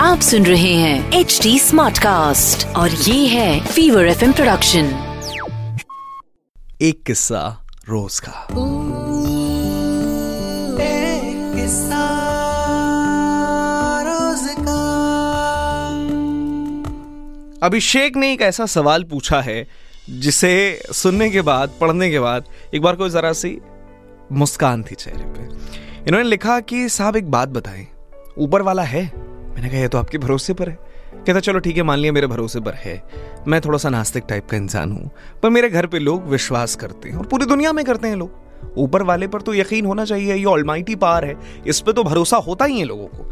आप सुन रहे हैं एच डी स्मार्ट कास्ट और ये है फीवर एफ़ प्रोडक्शन एक किस्सा रोज का। अभिषेक ने एक ऐसा सवाल पूछा है जिसे सुनने के बाद पढ़ने के बाद एक बार कोई जरा सी मुस्कान थी चेहरे पे। इन्होंने लिखा कि साहब एक बात बताएँ, ऊपर वाला है? मैंने कहा ये तो आपके भरोसे पर है। कहता, चलो ठीक है, मान लिया मेरे भरोसे पर है। मैं थोड़ा सा नास्तिक टाइप का इंसान हूँ, पर मेरे घर पे लोग विश्वास करते हैं और पूरी दुनिया में करते हैं लोग। ऊपर वाले पर तो यकीन होना चाहिए, ये ऑलमाइटी पार है, इस पर तो भरोसा होता ही है लोगों को।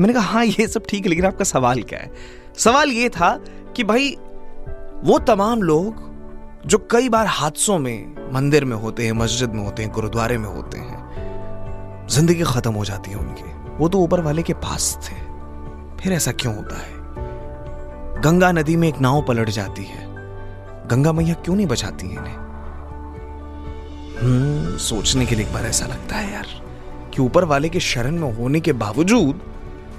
मैंने कहा हाँ ये सब ठीक है, लेकिन आपका सवाल क्या है? सवाल ये था कि भाई, वो तमाम लोग जो कई बार हादसों में, मंदिर में होते हैं, मस्जिद में होते हैं, गुरुद्वारे में होते हैं ज़िंदगी खत्म हो जाती है उनकी। वो तो ऊपर वाले के पास थे। फिर ऐसा क्यों होता है? गंगा नदी में एक नाव पलट जाती है। गंगा मैया क्यों नहीं बचाती इन्हें? हम्म सोचने के लिए एक बार ऐसा लगता है यार, कि ऊपर वाले के शरण में होने के बावजूद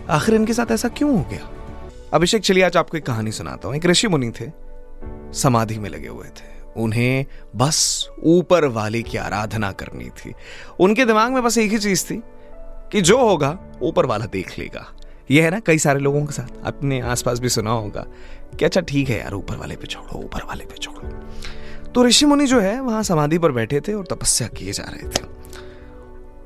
आखिर इनके साथ ऐसा क्यों हो गया? अभिषेक, चलिए आज आपको एक कहानी सुनाता हूँ। एक ऋषि मुनि थे, समाधि में लगे हुए थे। उन्हें बस ऊपर वाले की आराधना करनी थी। उनके दिमाग में बस एक ही चीज़ थी कि जो होगा, ऊपर वाला देख लेगा। यह है ना, कई सारे लोगों के साथ, अपने आसपास भी सुना होगा कि अच्छा ठीक है यार, ऊपर वाले पे छोड़ो, ऊपर वाले पे छोड़ो। तो ऋषि मुनि जो है, वहाँ समाधि पर बैठे थे और तपस्या किए जा रहे थे।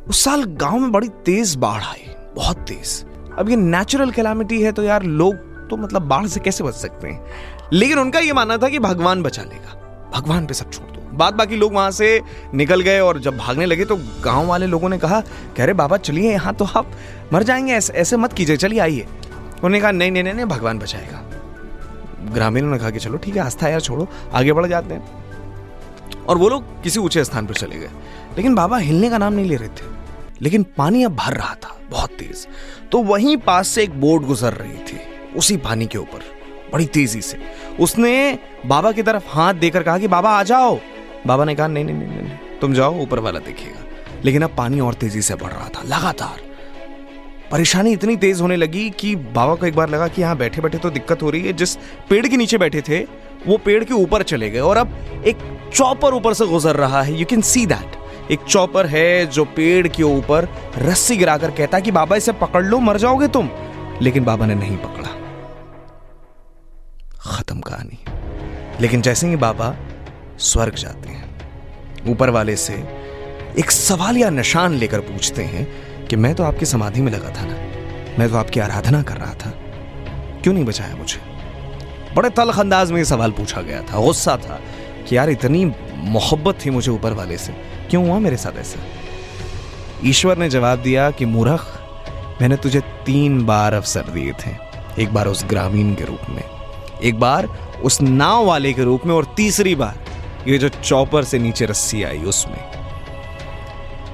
उस साल गाँव में बड़ी तेज बाढ़ आई, बहुत तेज। अब ये नेचुरल कैलामिटी है तो यार, लोग तो मतलब बाढ़ से कैसे बच सकते हैं? लेकिन उनका ये मानना था कि भगवान बचा लेगा। भगवान पे सब छोड़ दो। बाद बाकी लोग वहाँ से निकल गए और जब भागने लगे तो गाँव वाले लोगों ने कहा कह रहे बाबा चलिए यहाँ तो आप मर जाएँगे ऐसे, ऐसे मत कीजिए चलिए आइए। उन्होंने कहा नहीं नहीं नहीं भगवान बचाएगा। ग्रामीणों ने कहा कि चलो ठीक है आस्था यार छोड़ो आगे बढ़ जाते हैं। और वो लोग किसी ऊँचे स्थान पर चले गए। लेकिन बाबा हिलने का नाम नहीं ले रहे थे लेकिन पानी अब भर रहा था बहुत तेज। तो वहीं पास से एक बोट गुजर रही थी उसी पानी के ऊपर। बड़ी तेज़ी से। उसने बाबा की तरफ़ हाथ देकर कहा कि, बाबा, आ जाओ। बाबा ने कहा, नहीं नहीं नहीं नहीं, तुम जाओ, ऊपर वाला देखेगा। लेकिन अब पानी और तेज़ी से बढ़ रहा था, लगातार। परेशानी इतनी तेज होने लगी कि बाबा को एक बार लगा कि यहाँ बैठे बैठे तो दिक्कत हो रही है। जिस पेड़ के नीचे बैठे थे, वो पेड़ के ऊपर चले गए और अब एक चौपर ऊपर से गुजर रहा है। यू कैन सी दैट एक चौपर है जो पेड़ के ऊपर रस्सी गिराकर कहता कि, बाबा, इसे पकड़ लो, मर जाओगे तुम। लेकिन बाबा ने नहीं पकड़ा। कहानी। लेकिन जैसे ही बाबा स्वर्ग जाते हैं, ऊपर वाले से एक सवाल या निशान लेकर पूछते हैं कि मैं तो आपकी समाधि में लगा था ना? मैं तो आपकी आराधना कर रहा था। क्यों नहीं बचाया मुझे? बड़े तलख अंदाज में यह सवाल पूछा गया था। गुस्सा था कि यार इतनी मोहब्बत थी मुझे ऊपर वाले से। क्यों हुआ मेरे साथ ऐसा? ईश्वर ने जवाब दिया कि मूर्ख, मैंने तुझे तीन बार अवसर दिए थे। एक बार उस ग्रामीण के रूप में। एक बार उस नाव वाले के रूप में और तीसरी बार ये जो चौपर से नीचे रस्सी आई उसमें।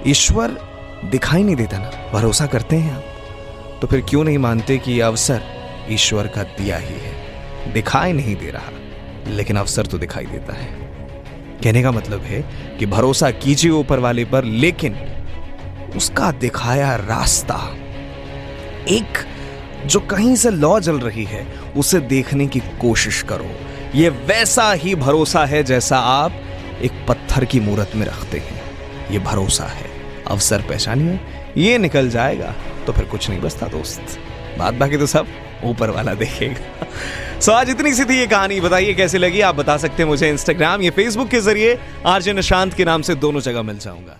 ईश्वर दिखाई नहीं देता ना, भरोसा करते हैं आप। तो फिर क्यों नहीं मानते कि यह अवसर ईश्वर का दिया ही है? दिखाई नहीं दे रहा, लेकिन अवसर तो दिखाई देता है। कहने का मतलब है कि भरोसा कीजिए ऊपर वाले पर, लेकिन उसका दिखाया रास्ता एक जो कहीं से लौ जल रही है, उसे देखने की कोशिश करो। यह वैसा ही भरोसा है जैसा आप एक पत्थर की मूर्त में रखते हैं। यह भरोसा है। अवसर पहचानिए, ये निकल जाएगा तो फिर कुछ नहीं बचता दोस्त। बात बाकी तो सब ऊपर वाला देखेगा। सो आज इतनी सी थी ये कहानी। बताइए कैसी लगी? आप बता सकते हैं मुझे इंस्टाग्राम या फेसबुक के ज़रिए। आरजे निशांत के नाम से दोनों जगह मिल जाऊँगा।